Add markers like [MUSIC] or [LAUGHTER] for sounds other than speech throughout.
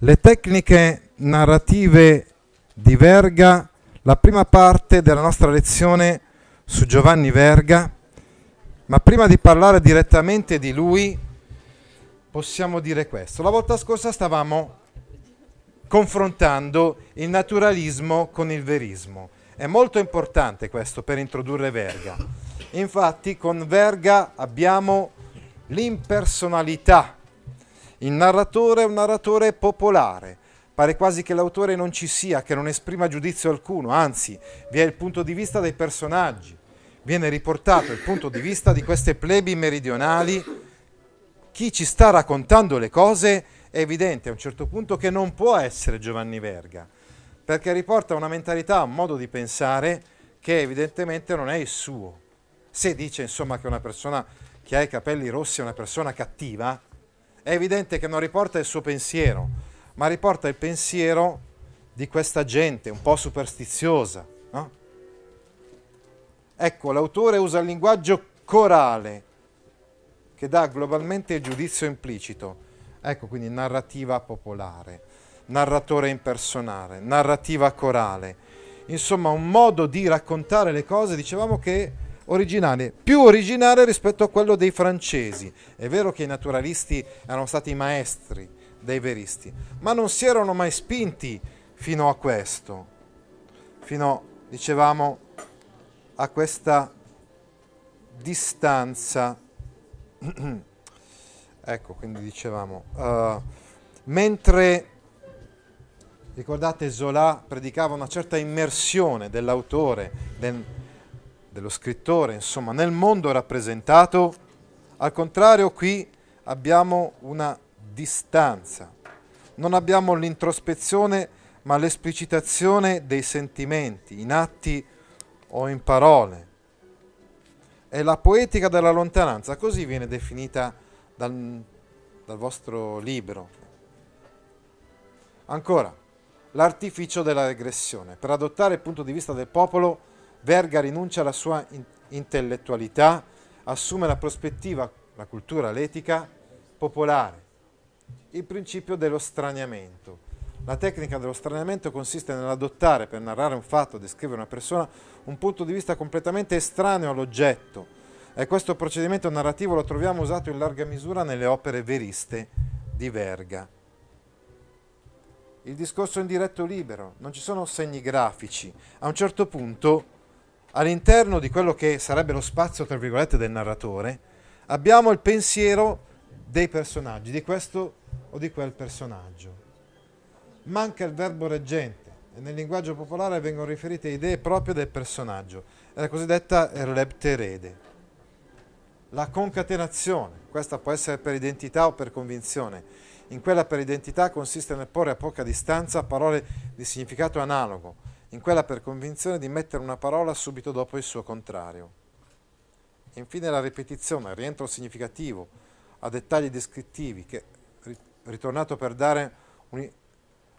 Le tecniche narrative di Verga, la prima parte della nostra lezione su Giovanni Verga, ma prima di parlare direttamente di lui possiamo dire questo. La volta scorsa stavamo confrontando il naturalismo con il verismo. È molto importante questo per introdurre Verga. Infatti con Verga abbiamo l'impersonalità. Il narratore è un narratore popolare. Pare quasi che l'autore non ci sia, che non esprima giudizio alcuno, anzi vi è il punto di vista dei personaggi, viene riportato il punto di vista di queste plebi meridionali. Chi ci sta raccontando le cose è evidente a un certo punto che non può essere Giovanni Verga, perché riporta una mentalità, un modo di pensare che evidentemente non è il suo. Se dice insomma che una persona che ha i capelli rossi è una persona cattiva, è evidente che non riporta il suo pensiero, ma riporta il pensiero di questa gente un po' superstiziosa. No? Ecco, l'autore usa il linguaggio corale, che dà globalmente il giudizio implicito. Ecco quindi narrativa popolare, narratore impersonale, narrativa corale. Insomma, un modo di raccontare le cose, dicevamo che originale, più originale rispetto a quello dei francesi. È vero che i naturalisti erano stati maestri dei veristi, ma non si erano mai spinti fino a questo, fino, dicevamo, a questa distanza. [CLEARS THROAT] ecco, quindi dicevamo, uh, mentre ricordate Zola predicava una certa immersione dell'autore, del, dello scrittore, insomma, nel mondo rappresentato, al contrario qui abbiamo una distanza. Non abbiamo l'introspezione, ma l'esplicitazione dei sentimenti in atti o in parole. È la poetica della lontananza, così viene definita dal, dal vostro libro. Ancora, l'artificio della regressione. Per adottare il punto di vista del popolo, Verga rinuncia alla sua in- intellettualità, assume la prospettiva, la cultura, l'etica popolare, il principio dello straniamento. La tecnica dello straniamento consiste nell'adottare per narrare un fatto, descrivere una persona, un punto di vista completamente estraneo all'oggetto. E questo procedimento narrativo lo troviamo usato in larga misura nelle opere veriste di Verga. Il discorso in diretto libero, non ci sono segni grafici. A un certo punto, all'interno di quello che sarebbe lo spazio, tra virgolette, del narratore, abbiamo il pensiero dei personaggi, di questo o di quel personaggio. Manca il verbo reggente e nel linguaggio popolare vengono riferite idee proprie del personaggio, è la cosiddetta erlepterede. La concatenazione, questa può essere per identità o per convinzione. In quella per identità consiste nel porre a poca distanza parole di significato analogo, in quella per convinzione di mettere una parola subito dopo il suo contrario. Infine la ripetizione, il rientro significativo a dettagli descrittivi che, ritornato per dare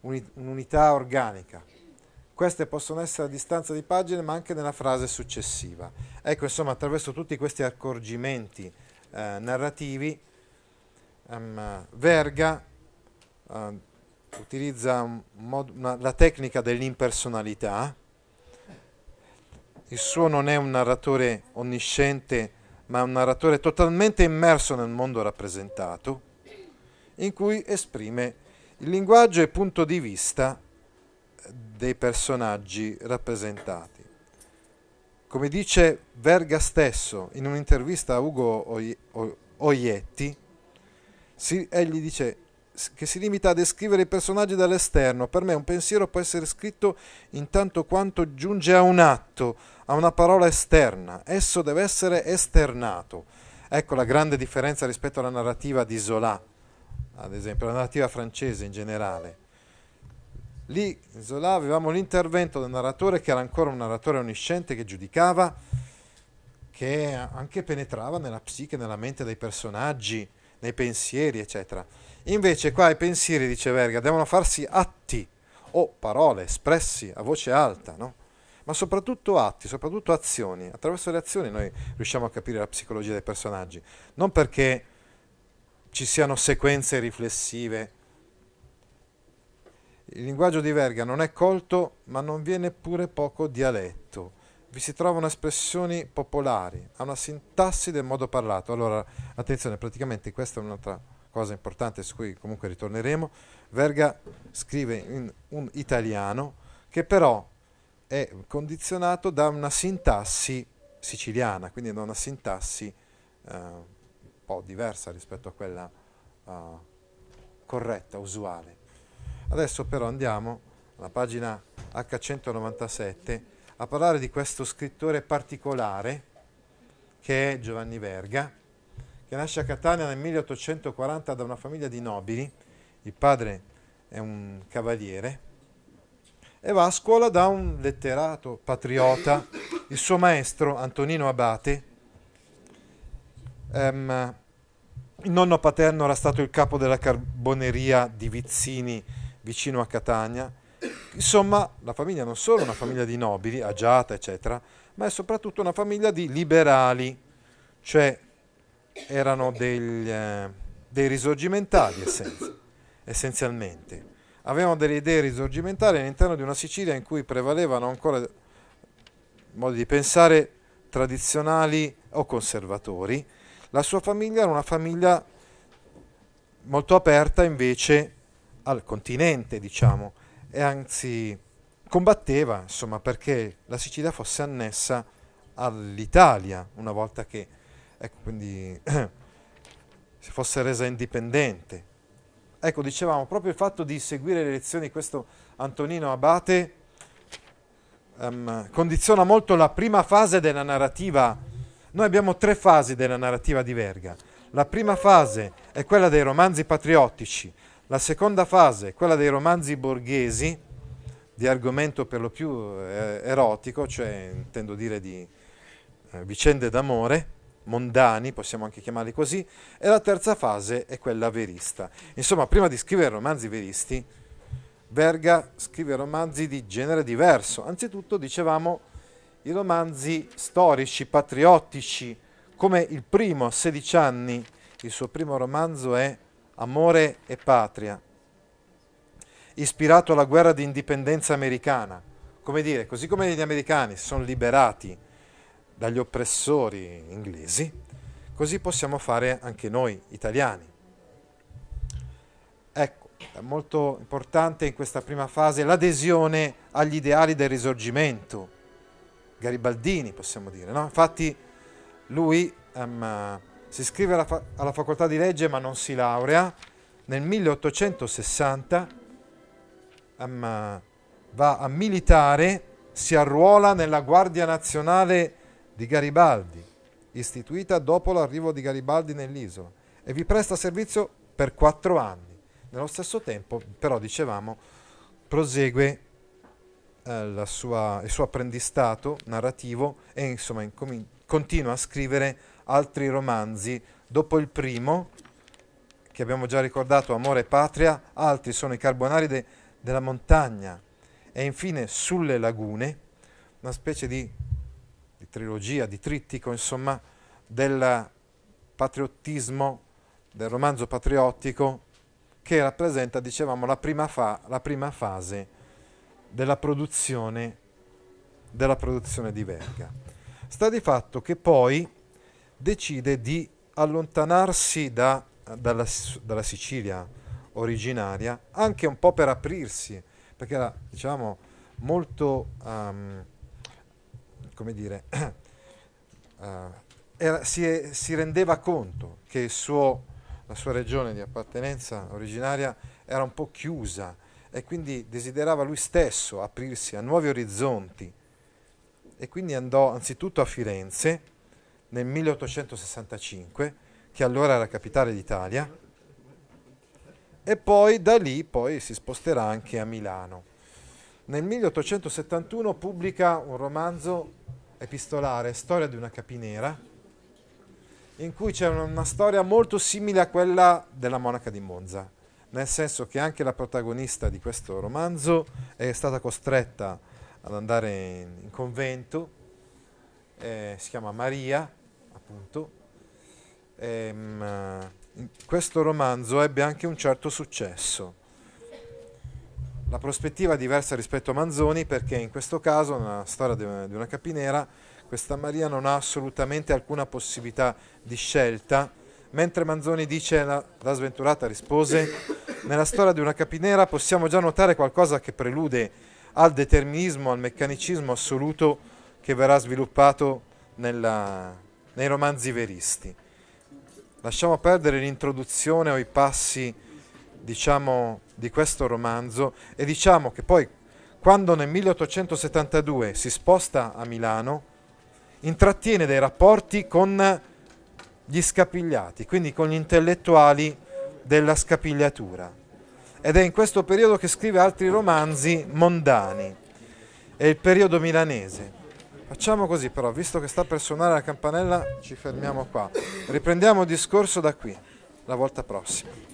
un'unità organica. Queste possono essere a distanza di pagine ma anche nella frase successiva. Ecco, insomma, attraverso tutti questi accorgimenti eh, narrativi, um, Verga uh, utilizza mod- una, la tecnica dell'impersonalità. Il suo non è un narratore onnisciente, ma un narratore totalmente immerso nel mondo rappresentato, in cui esprime il linguaggio e punto di vista dei personaggi rappresentati. Come dice Verga stesso in un'intervista a Ugo Oietti, si, egli dice che si limita a descrivere i personaggi dall'esterno. Per me un pensiero può essere scritto in tanto quanto giunge a un atto, a una parola esterna. Esso deve essere esternato. Ecco la grande differenza rispetto alla narrativa di Zola ad esempio, la narrativa francese in generale. Lì in Zola avevamo l'intervento del narratore che era ancora un narratore onnisciente che giudicava, che anche penetrava nella psiche, nella mente dei personaggi, nei pensieri, eccetera. Invece qua i pensieri, dice Verga, devono farsi atti o parole espressi a voce alta, no? ma soprattutto atti, soprattutto azioni. Attraverso le azioni noi riusciamo a capire la psicologia dei personaggi, non perché ci siano sequenze riflessive. Il linguaggio di Verga non è colto, ma non viene pure poco dialetto. Vi si trovano espressioni popolari, ha una sintassi del modo parlato. Allora, attenzione, praticamente questa è un'altra cosa importante su cui comunque ritorneremo. Verga scrive in un italiano che però è condizionato da una sintassi siciliana, quindi da una sintassi eh, un po' diversa rispetto a quella uh, corretta, usuale. Adesso però andiamo alla pagina H197 a parlare di questo scrittore particolare che è Giovanni Verga, che nasce a Catania nel 1840 da una famiglia di nobili, il padre è un cavaliere, e va a scuola da un letterato patriota, il suo maestro Antonino Abate. Um, il nonno paterno era stato il capo della carboneria di Vizzini vicino a Catania. Insomma, la famiglia non solo una famiglia di nobili, agiata, eccetera, ma è soprattutto una famiglia di liberali, cioè erano degli, eh, dei risorgimentali essenzialmente avevano delle idee risorgimentali all'interno di una Sicilia in cui prevalevano ancora modi di pensare tradizionali o conservatori. La sua famiglia era una famiglia molto aperta invece al continente, diciamo, e anzi combatteva, insomma, perché la Sicilia fosse annessa all'Italia una volta che ecco, quindi, [CLEARS THROAT] si fosse resa indipendente. Ecco, dicevamo, proprio il fatto di seguire le lezioni di questo Antonino Abate um, condiziona molto la prima fase della narrativa. Noi abbiamo tre fasi della narrativa di Verga. La prima fase è quella dei romanzi patriottici, la seconda fase è quella dei romanzi borghesi, di argomento per lo più eh, erotico, cioè intendo dire di eh, vicende d'amore, mondani, possiamo anche chiamarli così, e la terza fase è quella verista. Insomma, prima di scrivere romanzi veristi, Verga scrive romanzi di genere diverso. Anzitutto, dicevamo, i romanzi storici, patriottici, come il primo a 16 anni, il suo primo romanzo è Amore e Patria, ispirato alla guerra di indipendenza americana. Come dire, così come gli americani si sono liberati dagli oppressori inglesi, così possiamo fare anche noi italiani. Ecco, è molto importante in questa prima fase l'adesione agli ideali del risorgimento, garibaldini possiamo dire. No? Infatti lui um, si iscrive alla, fa- alla facoltà di legge ma non si laurea, nel 1860 um, va a militare, si arruola nella Guardia Nazionale di Garibaldi, istituita dopo l'arrivo di Garibaldi nell'isola, e vi presta servizio per quattro anni. Nello stesso tempo, però, dicevamo, prosegue eh, sua, il suo apprendistato narrativo e insomma incomin- continua a scrivere altri romanzi. Dopo il primo, che abbiamo già ricordato, Amore e Patria, altri sono i Carbonari de- della montagna e infine Sulle lagune, una specie di trilogia, di trittico, insomma, del patriottismo, del romanzo patriottico, che rappresenta, dicevamo, la prima, fa- la prima fase della produzione, della produzione di Verga. Sta di fatto che poi decide di allontanarsi da, dalla, dalla, Sicilia originaria, anche un po' per aprirsi, perché era, diciamo, molto... Um, come dire, uh, [CLEARS THROAT] era, si, si, rendeva conto che suo, la sua regione di appartenenza originaria era un po' chiusa e quindi desiderava lui stesso aprirsi a nuovi orizzonti e quindi andò anzitutto a Firenze nel 1865, che allora era capitale d'Italia, e poi da lì poi si sposterà anche a Milano. Nel 1871 pubblica un romanzo epistolare, Storia di una capinera, in cui c'è una storia molto simile a quella della monaca di Monza, nel senso che anche la protagonista di questo romanzo è stata costretta ad andare in, convento, eh, si chiama Maria, appunto. E, ehm, questo romanzo ebbe anche un certo successo. La prospettiva è diversa rispetto a Manzoni perché in questo caso, nella storia di una capinera, questa Maria non ha assolutamente alcuna possibilità di scelta, mentre Manzoni dice, la, la sventurata rispose, nella storia di una capinera possiamo già notare qualcosa che prelude al determinismo, al meccanicismo assoluto che verrà sviluppato nella, nei romanzi veristi. Lasciamo perdere l'introduzione o i passi, diciamo, di questo romanzo e diciamo che poi quando nel 1872 si sposta a Milano, intrattiene dei rapporti con gli scapigliati, quindi con gli intellettuali della scapigliatura. Ed è in questo periodo che scrive altri romanzi mondani. È il periodo milanese. Facciamo così però, visto che sta per suonare la campanella, ci fermiamo qua. Riprendiamo il discorso da qui, la volta prossima.